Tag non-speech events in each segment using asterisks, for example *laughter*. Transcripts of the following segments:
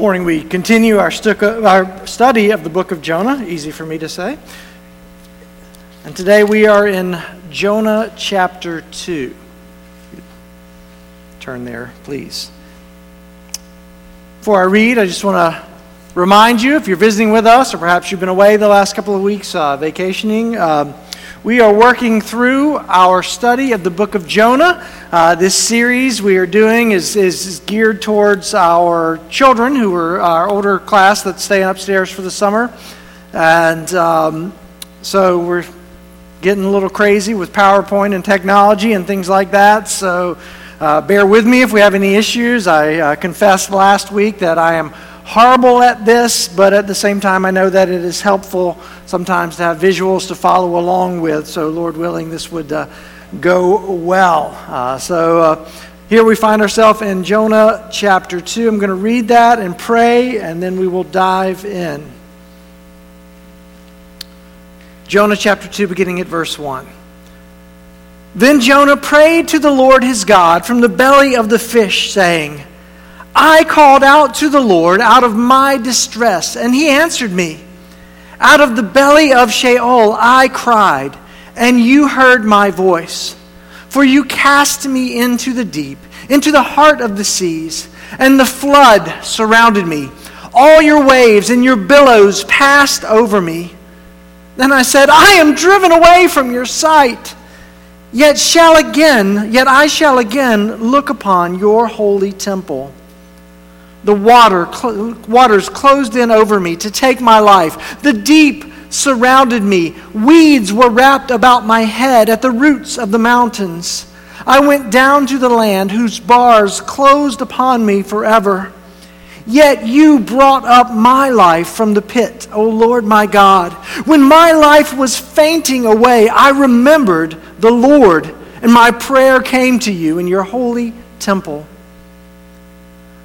Morning we continue our, stu- our study of the book of Jonah, easy for me to say. And today we are in Jonah chapter 2. Turn there, please. Before I read, I just want to remind you if you're visiting with us, or perhaps you've been away the last couple of weeks uh, vacationing. Um, we are working through our study of the book of Jonah. Uh, this series we are doing is, is, geared towards our children who are our older class that's staying upstairs for the summer. And um, so we're getting a little crazy with PowerPoint and technology and things like that. So uh, bear with me if we have any issues. I uh, confessed last week that I am horrible at this, but at the same time, I know that it is helpful sometimes to have visuals to follow along with. So, Lord willing, this would uh, go well. Uh, so, uh, here we find ourselves in Jonah chapter 2. I'm going to read that and pray, and then we will dive in. Jonah chapter 2, beginning at verse 1. Then Jonah prayed to the Lord his God from the belly of the fish, saying, I called out to the Lord out of my distress, and he answered me. Out of the belly of Sheol I cried, and you heard my voice. For you cast me into the deep, into the heart of the seas, and the flood surrounded me. All your waves and your billows passed over me. Then I said, I am driven away from your sight. Yet shall again, yet I shall again look upon your holy temple. The water, cl- waters closed in over me to take my life. The deep surrounded me. Weeds were wrapped about my head at the roots of the mountains. I went down to the land whose bars closed upon me forever. Yet you brought up my life from the pit, O Lord my God. When my life was fainting away, I remembered the Lord, and my prayer came to you in your holy temple.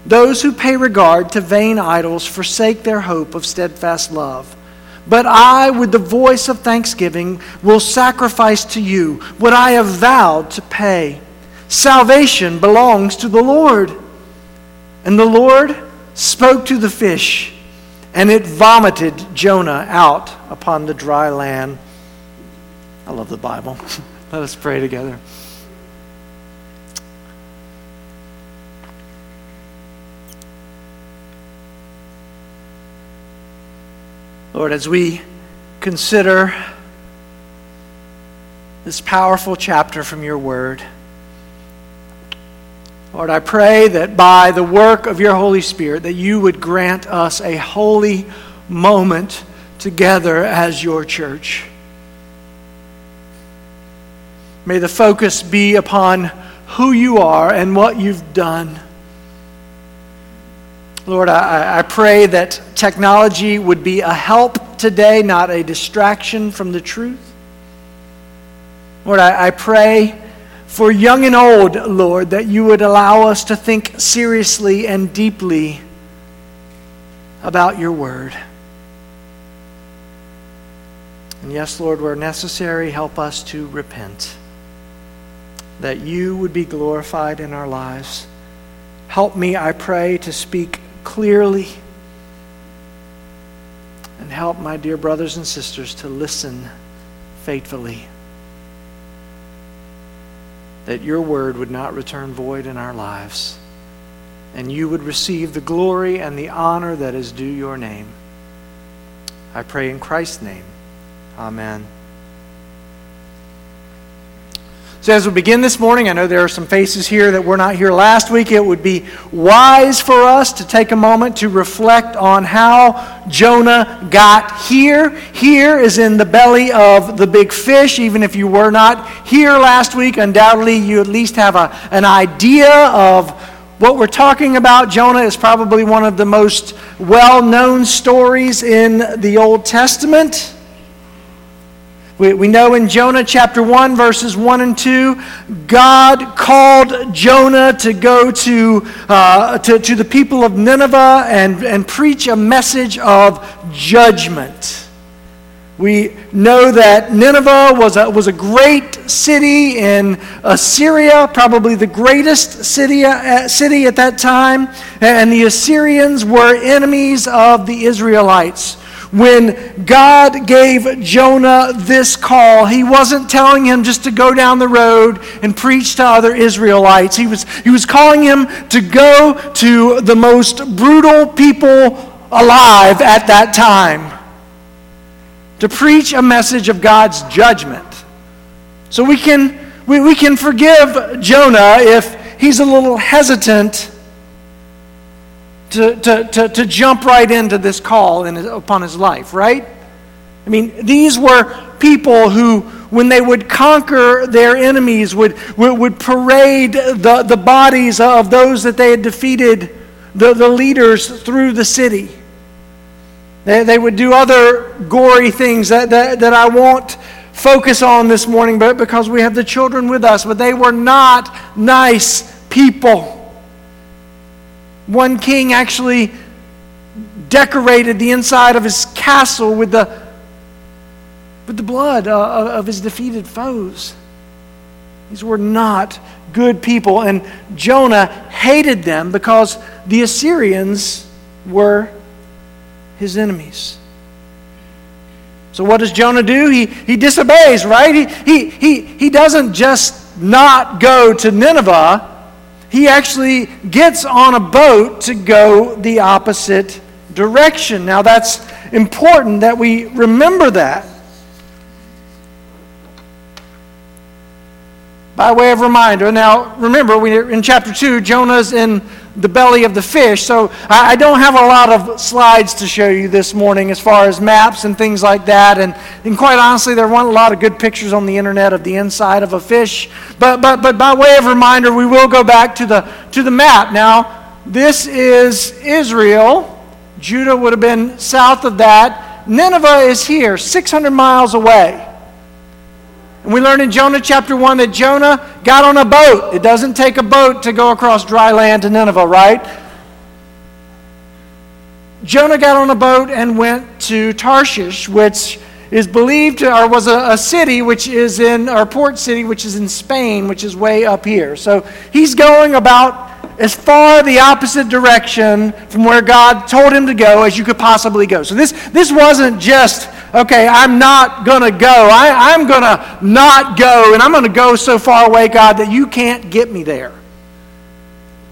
Those who pay regard to vain idols forsake their hope of steadfast love. But I, with the voice of thanksgiving, will sacrifice to you what I have vowed to pay. Salvation belongs to the Lord. And the Lord spoke to the fish, and it vomited Jonah out upon the dry land. I love the Bible. *laughs* Let us pray together. Lord, as we consider this powerful chapter from your word, Lord, I pray that by the work of your Holy Spirit that you would grant us a holy moment together as your church. May the focus be upon who you are and what you've done. Lord, I, I pray that technology would be a help today, not a distraction from the truth. Lord, I, I pray for young and old, Lord, that you would allow us to think seriously and deeply about your word. And yes, Lord, where necessary, help us to repent, that you would be glorified in our lives. Help me, I pray, to speak clearly. And help my dear brothers and sisters to listen faithfully. That your word would not return void in our lives. And you would receive the glory and the honor that is due your name. I pray in Christ's name. Amen. So, as we begin this morning, I know there are some faces here that were not here last week. It would be wise for us to take a moment to reflect on how Jonah got here. Here is in the belly of the big fish. Even if you were not here last week, undoubtedly you at least have a, an idea of what we're talking about. Jonah is probably one of the most well known stories in the Old Testament. We, we know in Jonah chapter 1, verses 1 and 2, God called Jonah to go to, uh, to, to the people of Nineveh and, and preach a message of judgment. We know that Nineveh was a, was a great city in Assyria, probably the greatest city, uh, city at that time. And the Assyrians were enemies of the Israelites. When God gave Jonah this call, he wasn't telling him just to go down the road and preach to other Israelites. He was, he was calling him to go to the most brutal people alive at that time to preach a message of God's judgment. So we can, we, we can forgive Jonah if he's a little hesitant to, to, to, to jump right into this call in his, upon his life, right? I mean, these were people who, when they would conquer their enemies, would, would, would parade the, the bodies of those that they had defeated, the, the leaders, through the city. They, they would do other gory things that, that, that I won't focus on this morning but because we have the children with us. But they were not nice people. One king actually decorated the inside of his castle with the, with the blood uh, of his defeated foes. These were not good people. And Jonah hated them because the Assyrians were his enemies. So, what does Jonah do? He, he disobeys, right? He, he, he, he doesn't just not go to Nineveh, he actually gets on a boat to go the opposite direction. Now, that's important that we remember that. By way of reminder, now remember, we, in chapter 2, Jonah's in the belly of the fish. So I don't have a lot of slides to show you this morning as far as maps and things like that. And, and quite honestly, there weren't a lot of good pictures on the internet of the inside of a fish. But, but, but by way of reminder, we will go back to the, to the map. Now, this is Israel. Judah would have been south of that. Nineveh is here, 600 miles away. And we learn in Jonah chapter 1 that Jonah got on a boat. It doesn't take a boat to go across dry land to Nineveh, right? Jonah got on a boat and went to Tarshish, which is believed to, or was a, a, city which is in, or port city which is in Spain, which is way up here. So he's going about as far the opposite direction from where God told him to go as you could possibly go. So this, this wasn't just okay, I'm not going to go. I, I'm going to not go, and I'm going to go so far away, God, that you can't get me there.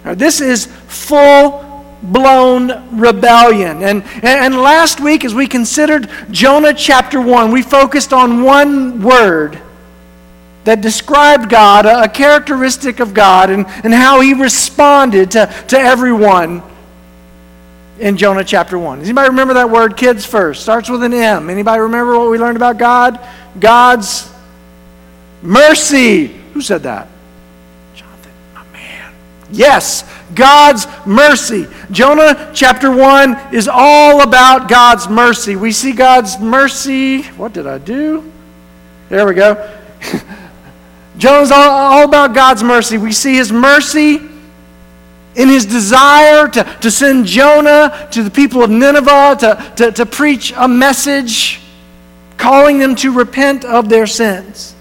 This is full blown rebellion. And, and last week, as we considered Jonah chapter 1, we focused on one word that described God, a, characteristic of God, and, and how he responded to, to everyone in Jonah chapter 1. Does anybody remember that word, kids first? Starts with an M. Anybody remember what we learned about God? God's mercy. Who said that? Jonathan, my man. Yes, God's mercy. Jonah chapter 1 is all about God's mercy. We see God's mercy. What did I do? There we go. *laughs* Jonah's all, all about God's mercy. We see his mercy in his desire to, to send Jonah to the people of Nineveh to, to, to preach a message calling them to repent of their sins.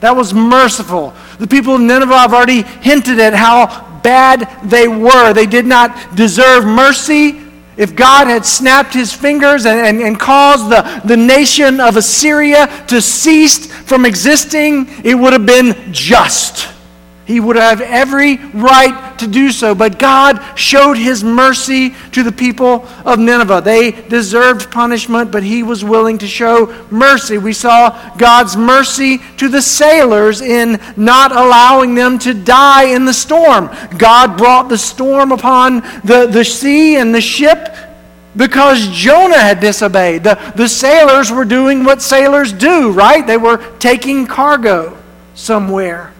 That was merciful. The people of Nineveh, I've already hinted at how bad they were. They did not deserve mercy. If God had snapped his fingers and, and, and, caused the, the nation of Assyria to cease from existing, it would have been just. He would have every right to do so, but God showed his mercy to the people of Nineveh. They deserved punishment, but he was willing to show mercy. We saw God's mercy to the sailors in not allowing them to die in the storm. God brought the storm upon the, the sea and the ship because Jonah had disobeyed. The, the sailors were doing what sailors do, right? They were taking cargo somewhere.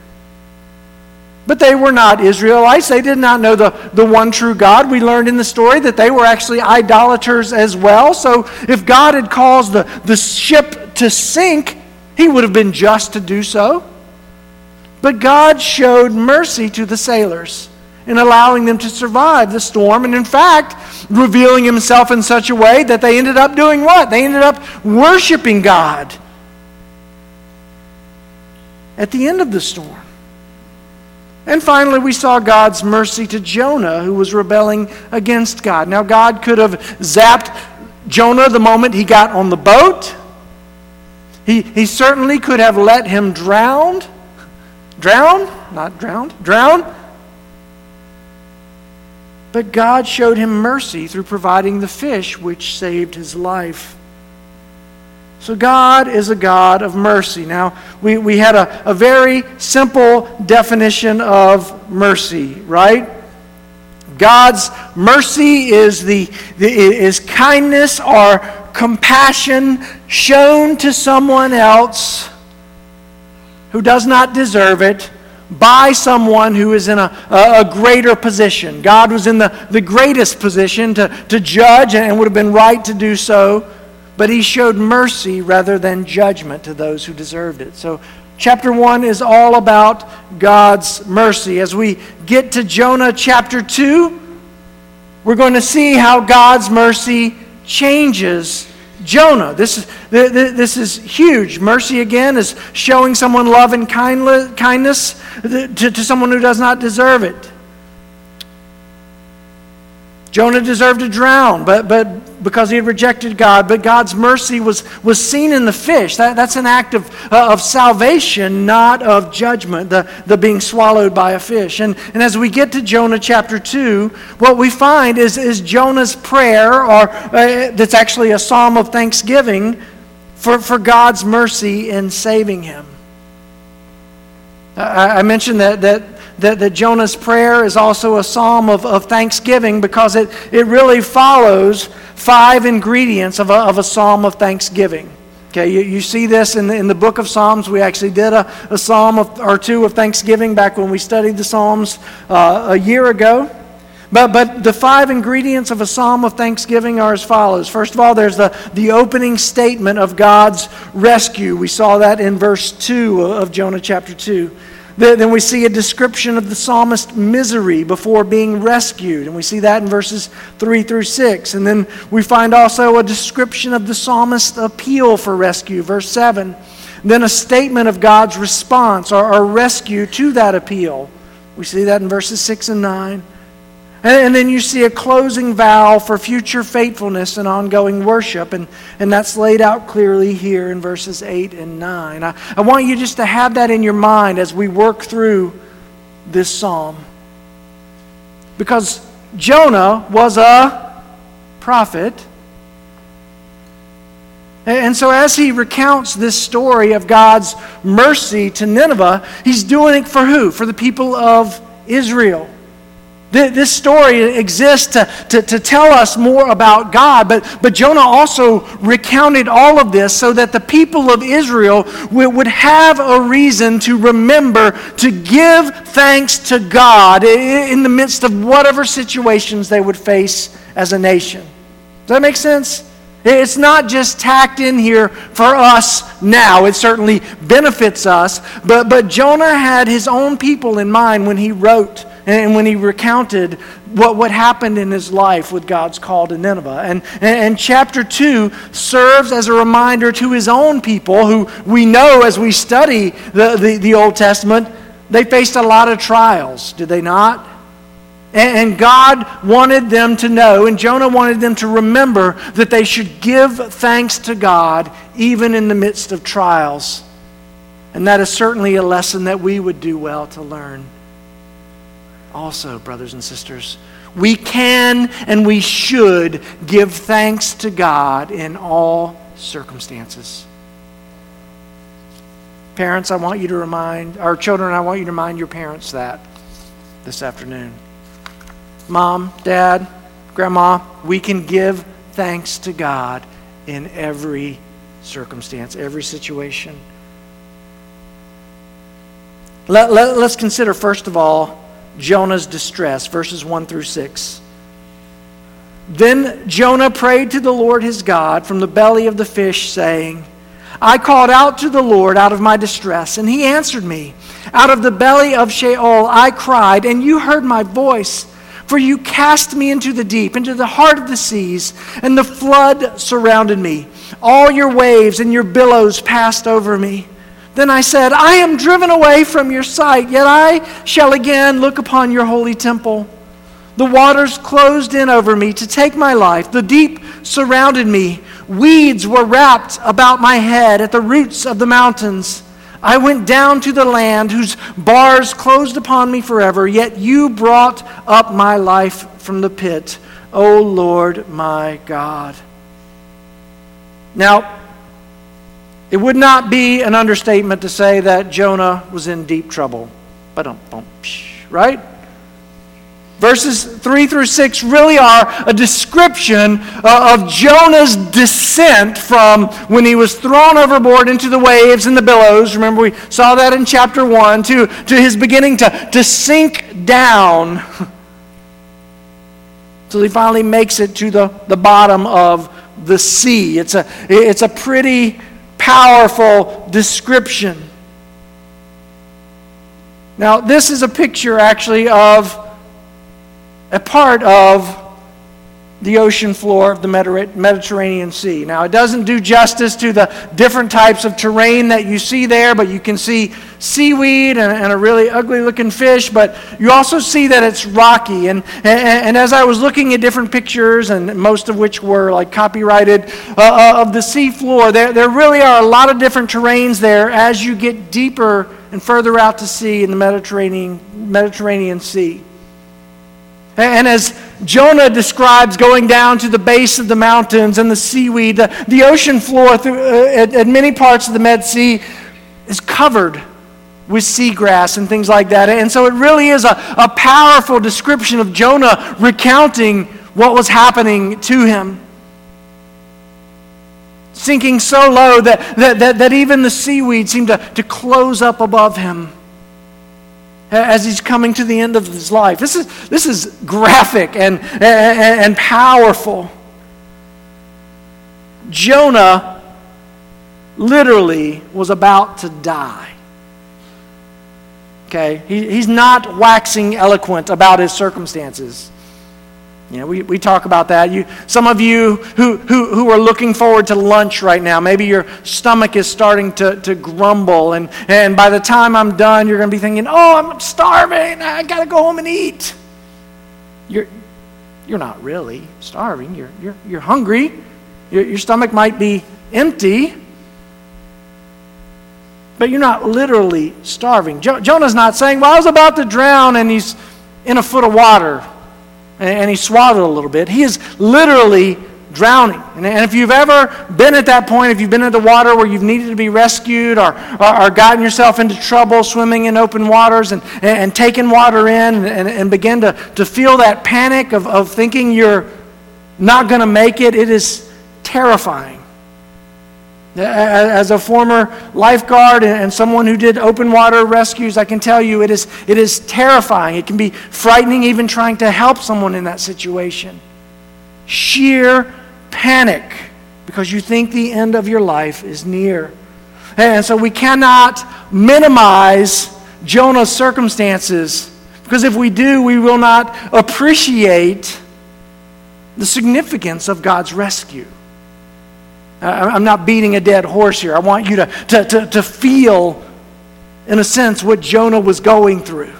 But they were not Israelites. They did not know the, the one true God. We learned in the story that they were actually idolaters as well. So if God had caused the, the ship to sink, he would have been just to do so. But God showed mercy to the sailors. in allowing them to survive the storm, and in fact, revealing himself in such a way that they ended up doing what? They ended up worshiping God at the end of the storm. And finally, we saw God's mercy to Jonah, who was rebelling against God. Now, God could have zapped Jonah the moment he got on the boat. He, he certainly could have let him drown. Drown? Not drowned. Drown. But God showed him mercy through providing the fish which saved his life. So God is a God of mercy. Now, we, we had a, a very simple definition of mercy, right? God's mercy is, the, the, is kindness or compassion shown to someone else who does not deserve it by someone who is in a, a, greater position. God was in the, the greatest position to, to judge and would have been right to do so but he showed mercy rather than judgment to those who deserved it. So, chapter 1 is all about God's mercy. As we get to Jonah chapter 2, we're going to see how God's mercy changes Jonah. This, is, this is huge. Mercy, again, is showing someone love and kindness to, to someone who does not deserve it. Jonah deserved to drown, but, but because he had rejected God. But God's mercy was, was seen in the fish. That, that's an act of, uh, of salvation, not of judgment, the, the being swallowed by a fish. And, and as we get to Jonah chapter 2, what we find is, is Jonah's prayer, or uh, that's actually a psalm of thanksgiving for, for God's mercy in saving him. I, I mentioned that, that that, that Jonah's prayer is also a psalm of, of thanksgiving because it, it really follows five ingredients of a, of a psalm of thanksgiving. Okay, you, you see this in the, in the book of Psalms. We actually did a, a psalm of, or two of thanksgiving back when we studied the Psalms uh, a year ago. But, but the five ingredients of a psalm of thanksgiving are as follows. First of all, there's the, the opening statement of God's rescue. We saw that in verse 2 of Jonah chapter 2. Then we see a description of the psalmist's misery before being rescued. And we see that in verses 3 through 6. And then we find also a description of the psalmist's appeal for rescue, verse 7. Then a statement of God's response or, or rescue to that appeal. We see that in verses 6 and 9. And, then you see a closing vow for future faithfulness and ongoing worship. And, and that's laid out clearly here in verses 8 and 9. I, I want you just to have that in your mind as we work through this psalm. Because Jonah was a prophet. And so, as he recounts this story of God's mercy to Nineveh, he's doing it for who? For the people of Israel. This story exists to, to, to, tell us more about God, but, but Jonah also recounted all of this so that the people of Israel would have a reason to remember to give thanks to God in the midst of whatever situations they would face as a nation. Does that make sense? It's not just tacked in here for us now. It certainly benefits us. But, but Jonah had his own people in mind when he wrote and when he recounted what, what happened in his life with God's call to Nineveh. And, and, chapter 2 serves as a reminder to his own people, who we know as we study the, the, the Old Testament, they faced a lot of trials, did they not? And God wanted them to know, and Jonah wanted them to remember that they should give thanks to God even in the midst of trials. And that is certainly a lesson that we would do well to learn also, brothers and sisters, we can and we should give thanks to God in all circumstances. Parents, I want you to remind, our children, I want you to remind your parents that this afternoon. Mom, Dad, Grandma, we can give thanks to God in every circumstance, every situation. Let, let, us consider, first of all, Jonah's distress, verses 1 through 6. Then Jonah prayed to the Lord his God from the belly of the fish, saying, I called out to the Lord out of my distress, and he answered me. Out of the belly of Sheol I cried, and you heard my voice. For you cast me into the deep, into the heart of the seas, and the flood surrounded me. All your waves and your billows passed over me. Then I said, I am driven away from your sight, yet I shall again look upon your holy temple. The waters closed in over me to take my life. The deep surrounded me. Weeds were wrapped about my head at the roots of the mountains. I went down to the land whose bars closed upon me forever, yet you brought up my life from the pit, O Lord my God. Now, it would not be an understatement to say that Jonah was in deep trouble. Right? Verses 3 through 6 really are a description uh, of Jonah's descent from when he was thrown overboard into the waves and the billows. Remember, we saw that in chapter 1, to, to his beginning to, to sink down *laughs* until he finally makes it to the, the bottom of the sea. It's a, it's a pretty powerful description. Now, this is a picture actually of a part of the ocean floor of the Mediterranean Sea. Now, it doesn't do justice to the different types of terrain that you see there, but you can see seaweed and, and a really ugly looking fish, but you also see that it's rocky. And, and, and, as I was looking at different pictures, and most of which were like copyrighted, uh, uh of the sea floor, there, there really are a lot of different terrains there as you get deeper and further out to sea in the Mediterranean, Mediterranean Sea. And as Jonah describes going down to the base of the mountains and the seaweed, the, the ocean floor through, uh, at, at many parts of the Med Sea is covered with seagrass and things like that. And so it really is a, a powerful description of Jonah recounting what was happening to him. Sinking so low that, that, that, that even the seaweed seemed to, to close up above him as he's coming to the end of his life. This is, this is graphic and, and, and powerful. Jonah literally was about to die. Okay? He, he's not waxing eloquent about his circumstances. You know, we, we talk about that. You, some of you who, who, who are looking forward to lunch right now, maybe your stomach is starting to, to grumble, and, and by the time I'm done, you're going to be thinking, oh, I'm starving. I got to go home and eat. You're, you're not really starving, you're, you're, you're hungry. Your, your stomach might be empty, but you're not literally starving. Jo- Jonah's not saying, well, I was about to drown, and he's in a foot of water and he swallowed a little bit. He is literally drowning. And if you've ever been at that point, if you've been in the water where you've needed to be rescued or, or, or gotten yourself into trouble swimming in open waters and, and, and taking water in and, and begin to, to feel that panic of, of thinking you're not going to make it, it is terrifying. As a former lifeguard and someone who did open water rescues, I can tell you it is, it is terrifying. It can be frightening even trying to help someone in that situation. Sheer panic because you think the end of your life is near. And so we cannot minimize Jonah's circumstances because if we do, we will not appreciate the significance of God's rescue. I'm not beating a dead horse here. I want you to, to, to, to feel, in a sense, what Jonah was going through.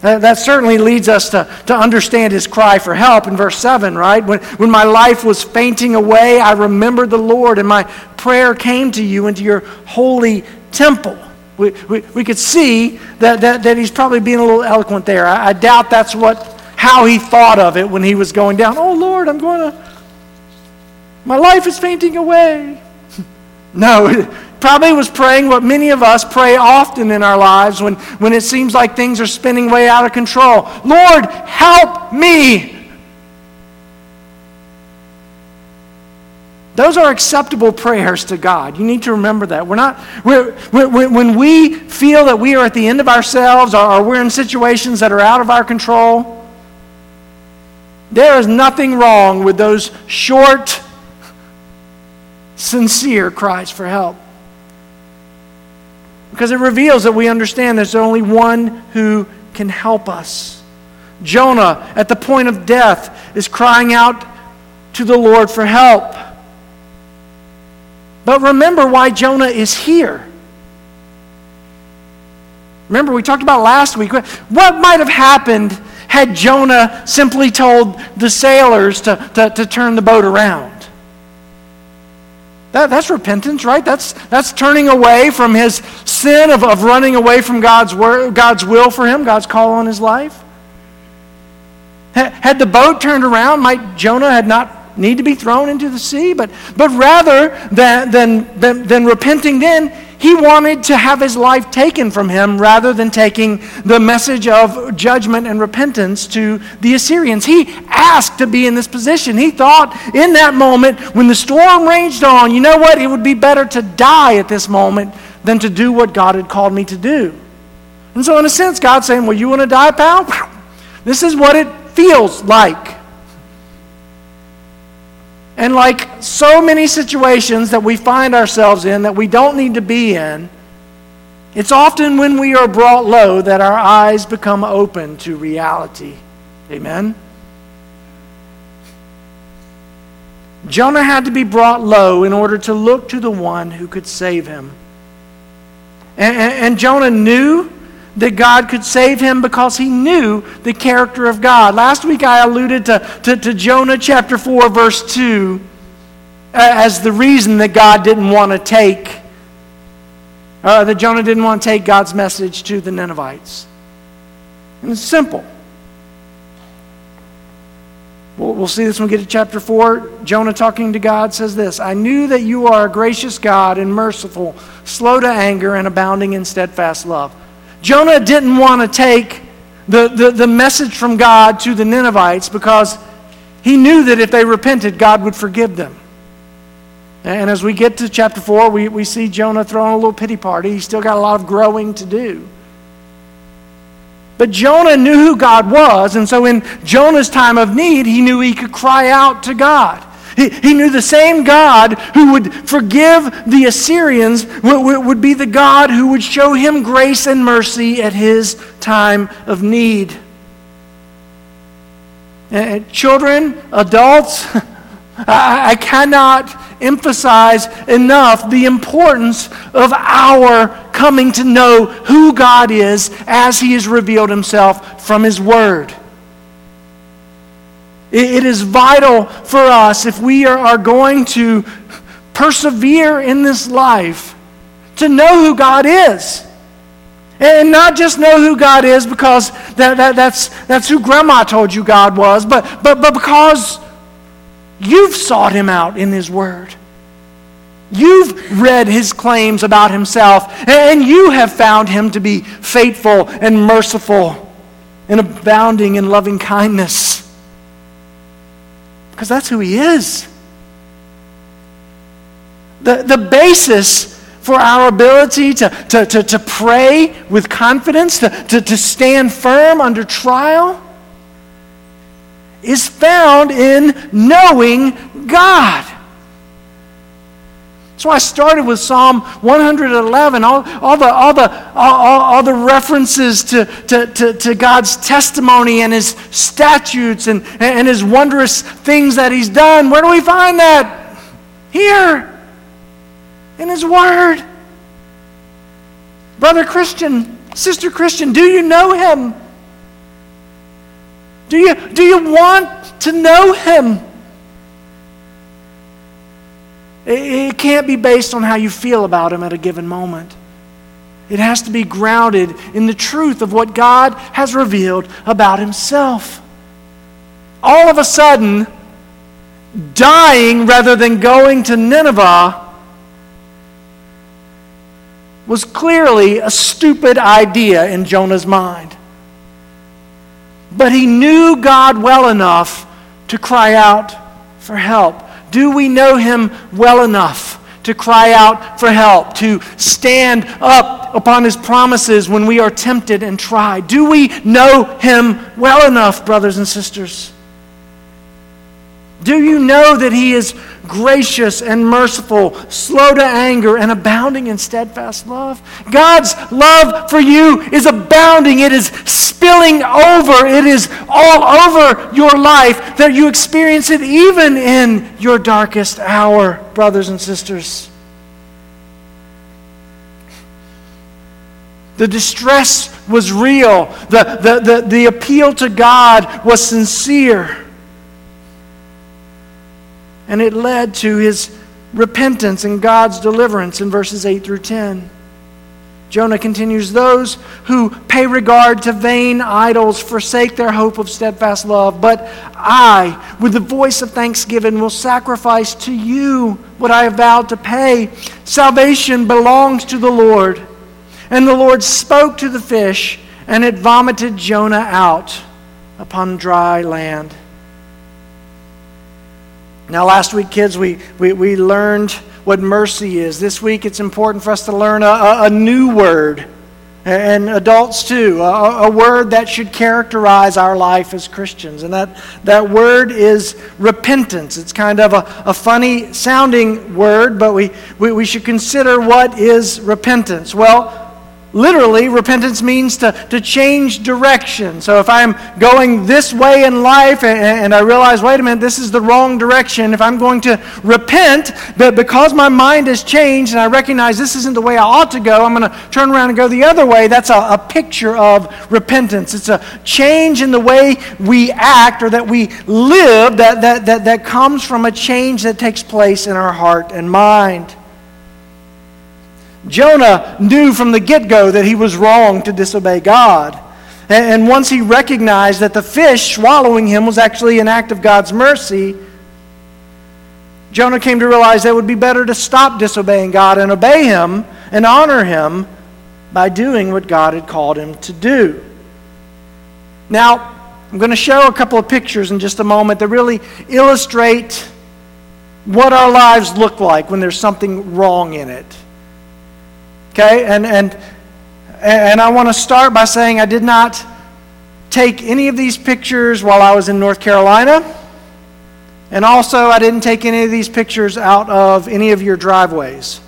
That, certainly leads us to, to understand his cry for help in verse 7, right? When, when my life was fainting away, I remembered the Lord, and my prayer came to you into your holy temple. We, we, we could see that, that, that he's probably being a little eloquent there. I, I doubt that's what how he thought of it when he was going down. Oh, Lord, I'm going to my life is fainting away. *laughs* no, probably was praying what many of us pray often in our lives when, when it seems like things are spinning way out of control. Lord, help me. Those are acceptable prayers to God. You need to remember that. We're not, we're, we're, when we feel that we are at the end of ourselves or, or we're in situations that are out of our control, there is nothing wrong with those short, sincere cries for help. Because it reveals that we understand there's only one who can help us. Jonah, at the point of death, is crying out to the Lord for help. But remember why Jonah is here. Remember, we talked about last week. What might have happened had Jonah simply told the sailors to, to, to turn the boat around? That, that's repentance, right? That's, that's turning away from his sin of, of running away from God's, word, God's will for him, God's call on his life. Had the boat turned around, might Jonah had not need to be thrown into the sea, but, but rather than, than, than, than repenting then, he wanted to have his life taken from him rather than taking the message of judgment and repentance to the Assyrians. He asked to be in this position. He thought in that moment, when the storm raged on, you know what? It would be better to die at this moment than to do what God had called me to do. And so, in a sense, God's saying, Well, you want to die, pal? This is what it feels like. And like so many situations that we find ourselves in that we don't need to be in, it's often when we are brought low that our eyes become open to reality. Amen? Jonah had to be brought low in order to look to the one who could save him. And, and, and Jonah knew that God could save him because he knew the character of God. Last week I alluded to, to, to Jonah chapter 4, verse 2, as the reason that God didn't want to take, uh, that Jonah didn't want to take God's message to the Ninevites. And it's simple. We'll, we'll see this when we get to chapter 4. Jonah talking to God says this I knew that you are a gracious God and merciful, slow to anger, and abounding in steadfast love Jonah didn't want to take the, the, the message from God to the Ninevites because he knew that if they repented, God would forgive them. And as we get to chapter 4, we, we see Jonah throwing a little pity party. He's still got a lot of growing to do. But Jonah knew who God was, and so in Jonah's time of need, he knew he could cry out to God. He, he knew the same God who would forgive the Assyrians would, would be the God who would show him grace and mercy at his time of need. And children, adults, *laughs* I, I cannot emphasize enough the importance of our coming to know who God is as He has revealed Himself from His Word. It is vital for us if we are going to persevere in this life to know who God is. And not just know who God is because that, that, that's, that's who grandma told you God was, but, but, but because you've sought him out in his word. You've read his claims about himself, and you have found him to be faithful and merciful and abounding in loving kindness. Because that's who He is. The, the basis for our ability to, to, to, to pray with confidence, to, to, to stand firm under trial, is found in knowing God. Why I started with Psalm 111, all, all, the, all, the, all, all the references to, to, to, to, God's testimony and his statutes and, and his wondrous things that he's done. Where do we find that? Here, in his word. Brother Christian, sister Christian, do you know him? Do you, do you want to know him? It can't be based on how you feel about Him at a given moment. It has to be grounded in the truth of what God has revealed about Himself. All of a sudden, dying rather than going to Nineveh was clearly a stupid idea in Jonah's mind. But he knew God well enough to cry out for help. Do we know him well enough to cry out for help, to stand up upon his promises when we are tempted and tried? Do we know him well enough, brothers and sisters? Do you know that he is gracious and merciful, slow to anger, and abounding in steadfast love. God's love for you is abounding. It is spilling over. It is all over your life that you experience it even in your darkest hour, brothers and sisters. The distress was real. The, the, the, the appeal to God was sincere. And it led to his repentance and God's deliverance in verses 8 through 10. Jonah continues Those who pay regard to vain idols forsake their hope of steadfast love. But I, with the voice of thanksgiving, will sacrifice to you what I have vowed to pay. Salvation belongs to the Lord. And the Lord spoke to the fish, and it vomited Jonah out upon dry land. Now, last week, kids, we, we, we learned what mercy is. This week, it's important for us to learn a, a, a new word, and adults too, a, a, word that should characterize our life as Christians. And that, that word is repentance. It's kind of a, a funny sounding word, but we, we, we should consider what is repentance. Well, Literally, repentance means to, to change direction. So if I'm going this way in life and, and, I realize, wait a minute, this is the wrong direction, if I'm going to repent, but because my mind has changed and I recognize this isn't the way I ought to go, I'm going to turn around and go the other way, that's a, a picture of repentance. It's a change in the way we act or that we live that, that, that, that comes from a change that takes place in our heart and mind. Jonah knew from the get go that he was wrong to disobey God. And once he recognized that the fish swallowing him was actually an act of God's mercy, Jonah came to realize that it would be better to stop disobeying God and obey him and honor him by doing what God had called him to do. Now, I'm going to show a couple of pictures in just a moment that really illustrate what our lives look like when there's something wrong in it. Okay? And, and, and I want to start by saying I did not take any of these pictures while I was in North Carolina. And also, I didn't take any of these pictures out of any of your driveways.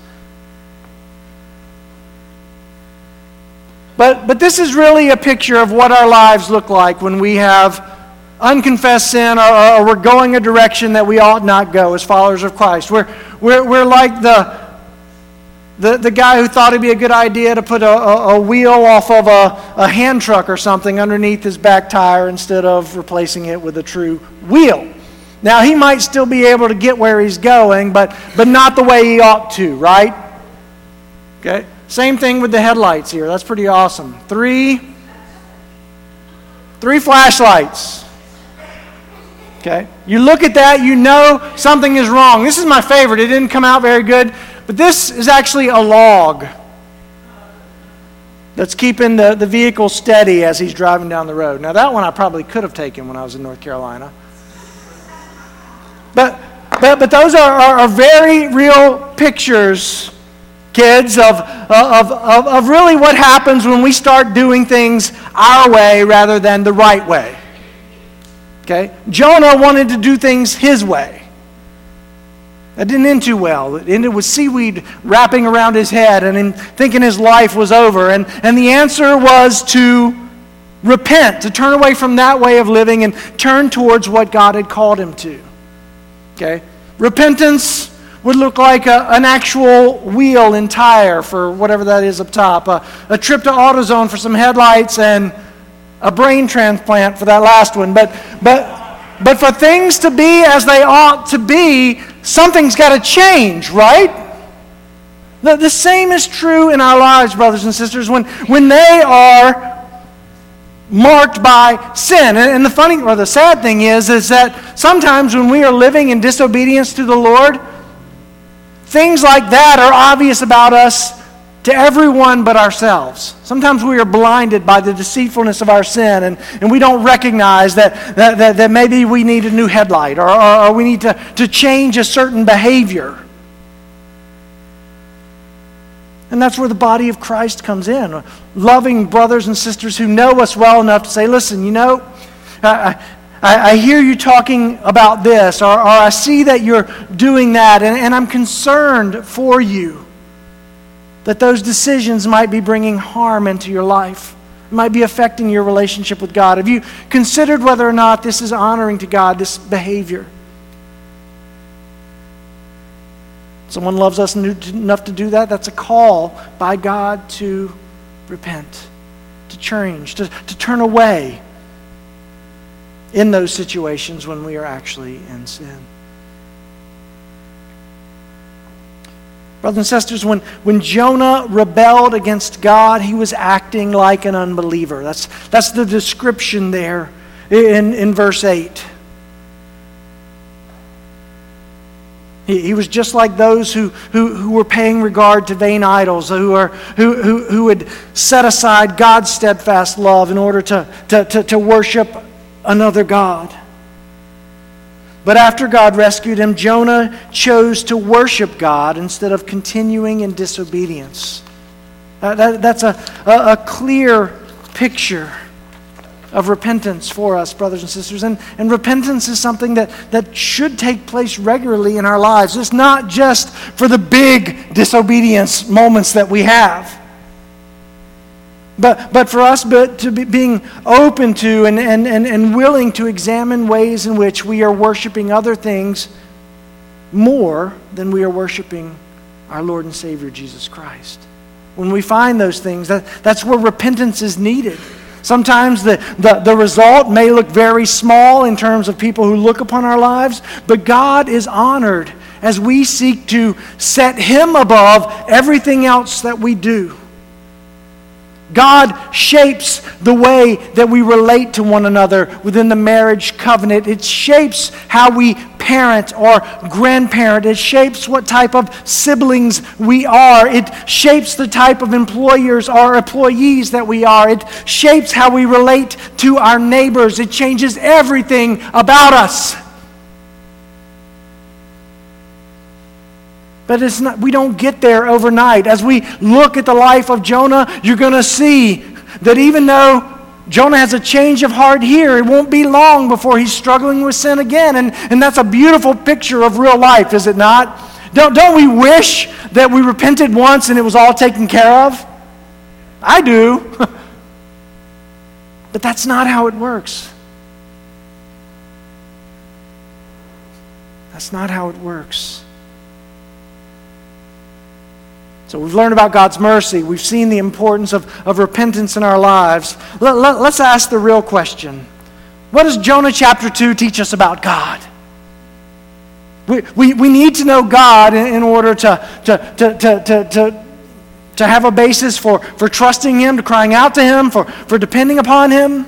But, but this is really a picture of what our lives look like when we have unconfessed sin or, or, we're going a direction that we ought not go as followers of Christ. We're, we're, we're like the, the, the guy who thought it'd be a good idea to put a, a, a wheel off of a, a hand truck or something underneath his back tire instead of replacing it with a true wheel. Now, he might still be able to get where he's going, but, but not the way he ought to, right? Okay? Same thing with the headlights here. That's pretty awesome. Three, three flashlights. Okay? You look at that, you know something is wrong. This is my favorite. It didn't come out very good. But this is actually a log that's keeping the, the vehicle steady as he's driving down the road. Now, that one I probably could have taken when I was in North Carolina. But, but, but those are, are, are very real pictures, kids, of, of, of, of really what happens when we start doing things our way rather than the right way. Okay? Jonah wanted to do things his way. That didn't end too well. It ended with seaweed wrapping around his head and him thinking his life was over. And, and the answer was to repent, to turn away from that way of living and turn towards what God had called him to. Okay? Repentance would look like a, an actual wheel and tire for whatever that is up top, a, a trip to AutoZone for some headlights, and a brain transplant for that last one. But, but, but for things to be as they ought to be, something's got to change, right? The, the same is true in our lives, brothers and sisters, when, when they are marked by sin. And, and the funny or the sad thing is, is that sometimes when we are living in disobedience to the Lord, things like that are obvious about us to everyone but ourselves. Sometimes we are blinded by the deceitfulness of our sin, and, and we don't recognize that, that, that, that maybe we need a new headlight or, or, or we need to, to change a certain behavior. And that's where the body of Christ comes in. Loving brothers and sisters who know us well enough to say, listen, you know, I, I, I hear you talking about this, or, or, I see that you're doing that, and, and I'm concerned for you that those decisions might be bringing harm into your life, might be affecting your relationship with God. Have you considered whether or not this is honoring to God, this behavior? Someone loves us enough to do that. That's a call by God to repent, to change, to, to turn away in those situations when we are actually in sin. Brothers and sisters, when, when Jonah rebelled against God, he was acting like an unbeliever. That's, that's the description there in, in verse 8. He, he was just like those who, who, who were paying regard to vain idols, who, are, who, who, who had set aside God's steadfast love in order to, to, to, to worship another God. But after God rescued him, Jonah chose to worship God instead of continuing in disobedience. That, that's a, a, a, clear picture of repentance for us, brothers and sisters. And, and repentance is something that, that should take place regularly in our lives. It's not just for the big disobedience moments that we have. But, but for us but to be being open to and, and, and, and willing to examine ways in which we are worshiping other things more than we are worshiping our Lord and Savior Jesus Christ. When we find those things, that, that's where repentance is needed. Sometimes the, the, the result may look very small in terms of people who look upon our lives, but God is honored as we seek to set Him above everything else that we do. God shapes the way that we relate to one another within the marriage covenant. It shapes how we parent or grandparent. It shapes what type of siblings we are. It shapes the type of employers or employees that we are. It shapes how we relate to our neighbors. It changes everything about us. But it's not, we don't get there overnight. As we look at the life of Jonah, you're going to see that even though Jonah has a change of heart here, it won't be long before he's struggling with sin again. And, and that's a beautiful picture of real life, is it not? Don't, don't we wish that we repented once and it was all taken care of? I do. *laughs* but that's not how it works. That's not how it works. So we've learned about God's mercy. We've seen the importance of, of repentance in our lives. Let, let, let's ask the real question What does Jonah chapter 2 teach us about God? We, we, we need to know God in, in order to, to, to, to, to, to, to have a basis for, for trusting Him, to crying out to Him, for, for depending upon Him,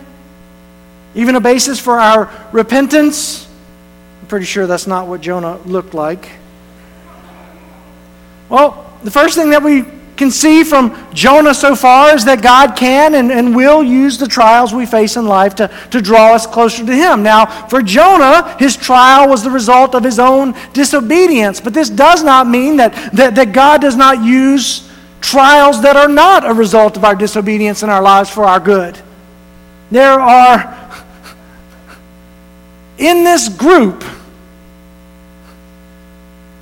even a basis for our repentance. I'm pretty sure that's not what Jonah looked like. Well, the first thing that we can see from Jonah so far is that God can and, and will use the trials we face in life to, to draw us closer to Him. Now, for Jonah, his trial was the result of his own disobedience. But this does not mean that, that, that God does not use trials that are not a result of our disobedience in our lives for our good. There are, *laughs* in this group,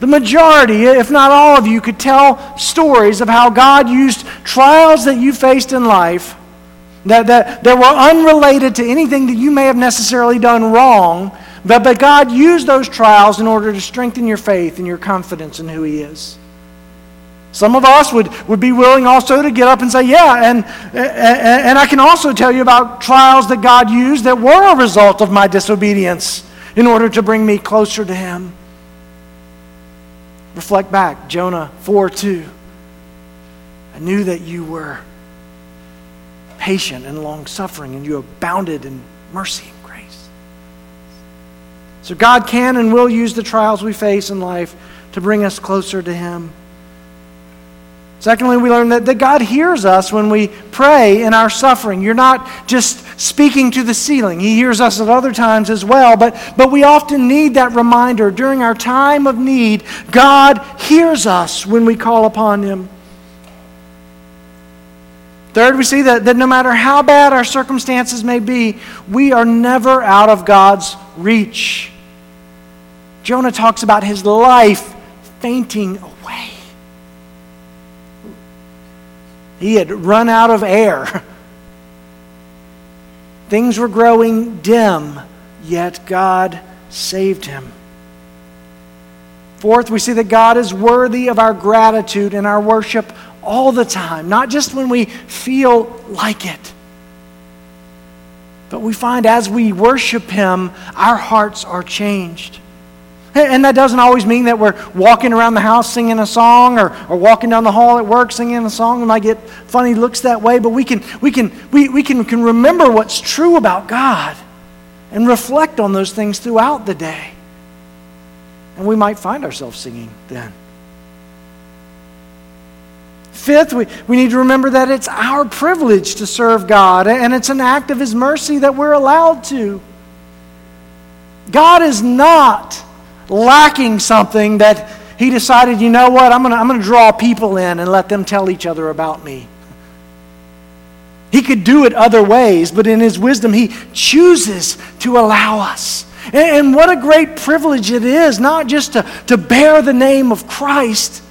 the majority, if not all of you, could tell stories of how God used trials that you faced in life that, that, that were unrelated to anything that you may have necessarily done wrong, but, but God used those trials in order to strengthen your faith and your confidence in who He is. Some of us would, would be willing also to get up and say, Yeah, and, and, and I can also tell you about trials that God used that were a result of my disobedience in order to bring me closer to Him. Reflect back, Jonah 4 2. I knew that you were patient and long suffering, and you abounded in mercy and grace. So, God can and will use the trials we face in life to bring us closer to Him. Secondly, we learn that, that God hears us when we pray in our suffering. You're not just speaking to the ceiling. He hears us at other times as well, but, but we often need that reminder. During our time of need, God hears us when we call upon Him. Third, we see that, that no matter how bad our circumstances may be, we are never out of God's reach. Jonah talks about his life fainting away. He had run out of air. Things were growing dim, yet God saved him. Fourth, we see that God is worthy of our gratitude and our worship all the time, not just when we feel like it. But we find as we worship Him, our hearts are changed. And that doesn't always mean that we're walking around the house singing a song or, or walking down the hall at work singing a song. We might get funny looks that way, but we can, we, can, we, we can, can remember what's true about God and reflect on those things throughout the day. And we might find ourselves singing then. Fifth, we, we need to remember that it's our privilege to serve God, and it's an act of His mercy that we're allowed to. God is not lacking something that He decided, you know what, I'm going to I'm going to draw people in and let them tell each other about me. He could do it other ways, but in His wisdom, He chooses to allow us. And, and what a great privilege it is, not just to, to bear the name of Christ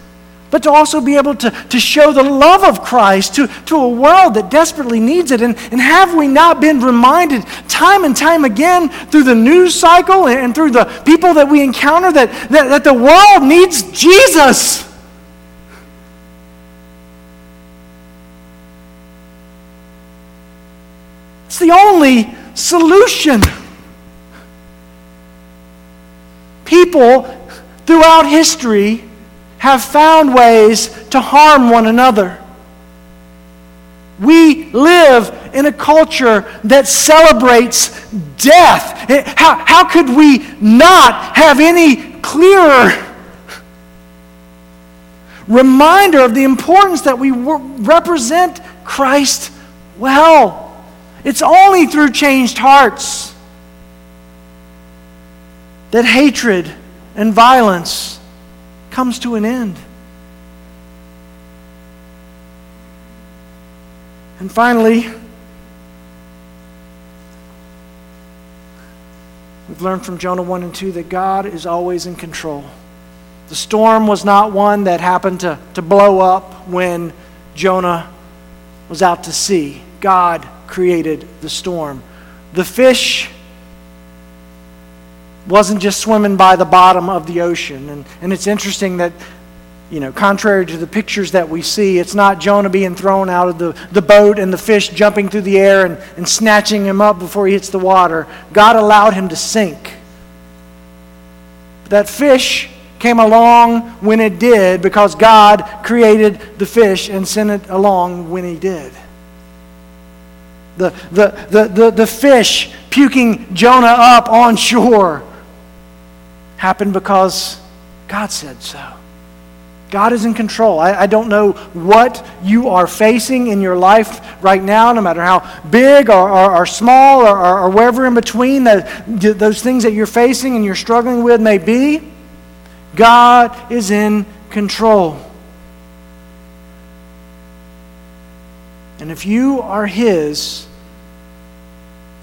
but to also be able to, to show the love of Christ to, to a world that desperately needs it. And, and have we not been reminded time and time again through the news cycle and, through the people that we encounter that, that, that the world needs Jesus? It's the only solution. People throughout history have found ways to harm one another. We live in a culture that celebrates death. How, how could we not have any clearer reminder of the importance that we represent Christ well? It's only through changed hearts that hatred and violence comes to an end. And finally, we've learned from Jonah 1 and 2 that God is always in control. The storm was not one that happened to, to blow up when Jonah was out to sea. God created the storm. The fish wasn't just swimming by the bottom of the ocean. And, and it's interesting that, you know, contrary to the pictures that we see, it's not Jonah being thrown out of the, the boat and the fish jumping through the air and, and snatching him up before he hits the water. God allowed him to sink. That fish came along when it did because God created the fish and sent it along when he did. The, the, the, the, the fish puking Jonah up on shore happened because God said so. God is in control. I, I, don't know what you are facing in your life right now, no matter how big or, or, or small or, or, or, wherever in between that, those things that you're facing and you're struggling with may be. God is in control. And if you are His,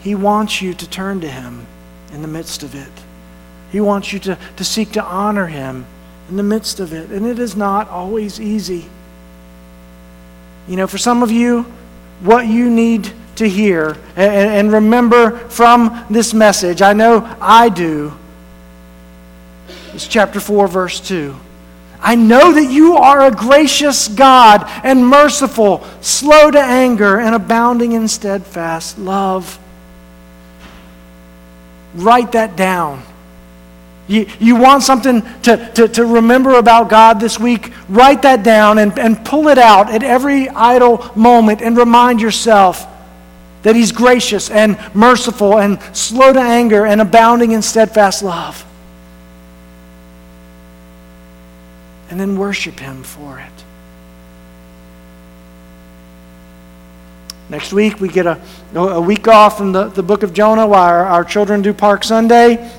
He wants you to turn to Him in the midst of it. He wants you to, to seek to honor Him in the midst of it. And it is not always easy. You know, for some of you, what you need to hear and, and remember from this message, I know I do, is chapter 4, verse 2. I know that you are a gracious God and merciful, slow to anger, and abounding in steadfast love. Write that down. You, you want something to, to, to remember about God this week? Write that down and, and pull it out at every idle moment and remind yourself that He's gracious and merciful and slow to anger and abounding in steadfast love. And then worship Him for it. Next week, we get a, a week off from the, the book of Jonah while our, our children do Park Sunday.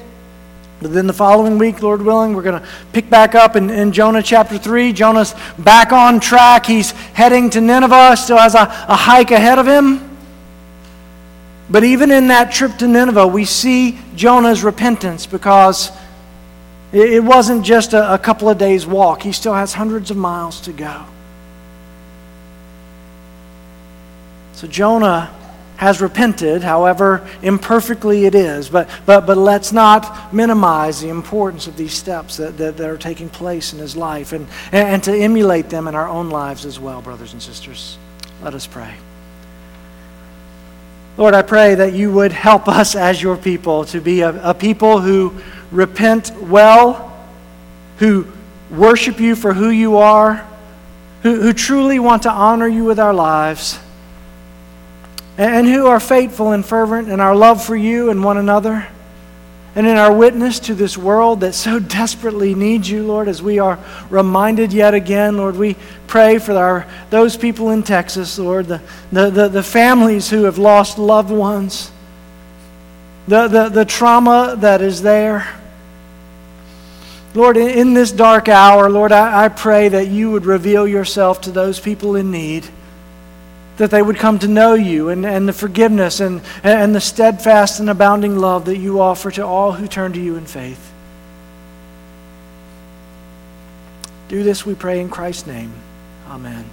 But then the following week, Lord willing, we're going to pick back up in, in, Jonah chapter 3. Jonah's back on track. He's heading to Nineveh, still has a, a hike ahead of him. But even in that trip to Nineveh, we see Jonah's repentance because it, it wasn't just a, a couple of days' walk. He still has hundreds of miles to go. So Jonah has repented, however imperfectly it is. But, but, but let's not minimize the importance of these steps that, that, that are taking place in his life and, and, to emulate them in our own lives as well, brothers and sisters. Let us pray. Lord, I pray that you would help us as your people to be a, a people who repent well, who worship you for who you are, who, who truly want to honor you with our lives and who are faithful and fervent in our love for you and one another, and in our witness to this world that so *laughs* desperately needs you, Lord, as we are reminded yet again, Lord, we pray for our, those people in Texas, Lord, the, the, the, the families who have lost loved ones, the, the, the trauma that is there. Lord, in this dark hour, Lord, I, I pray that you would reveal yourself to those people in need that they would come to know you and, and the forgiveness and, and the steadfast and abounding love that you offer to all who turn to you in faith. Do this, we pray, in Christ's name. Amen.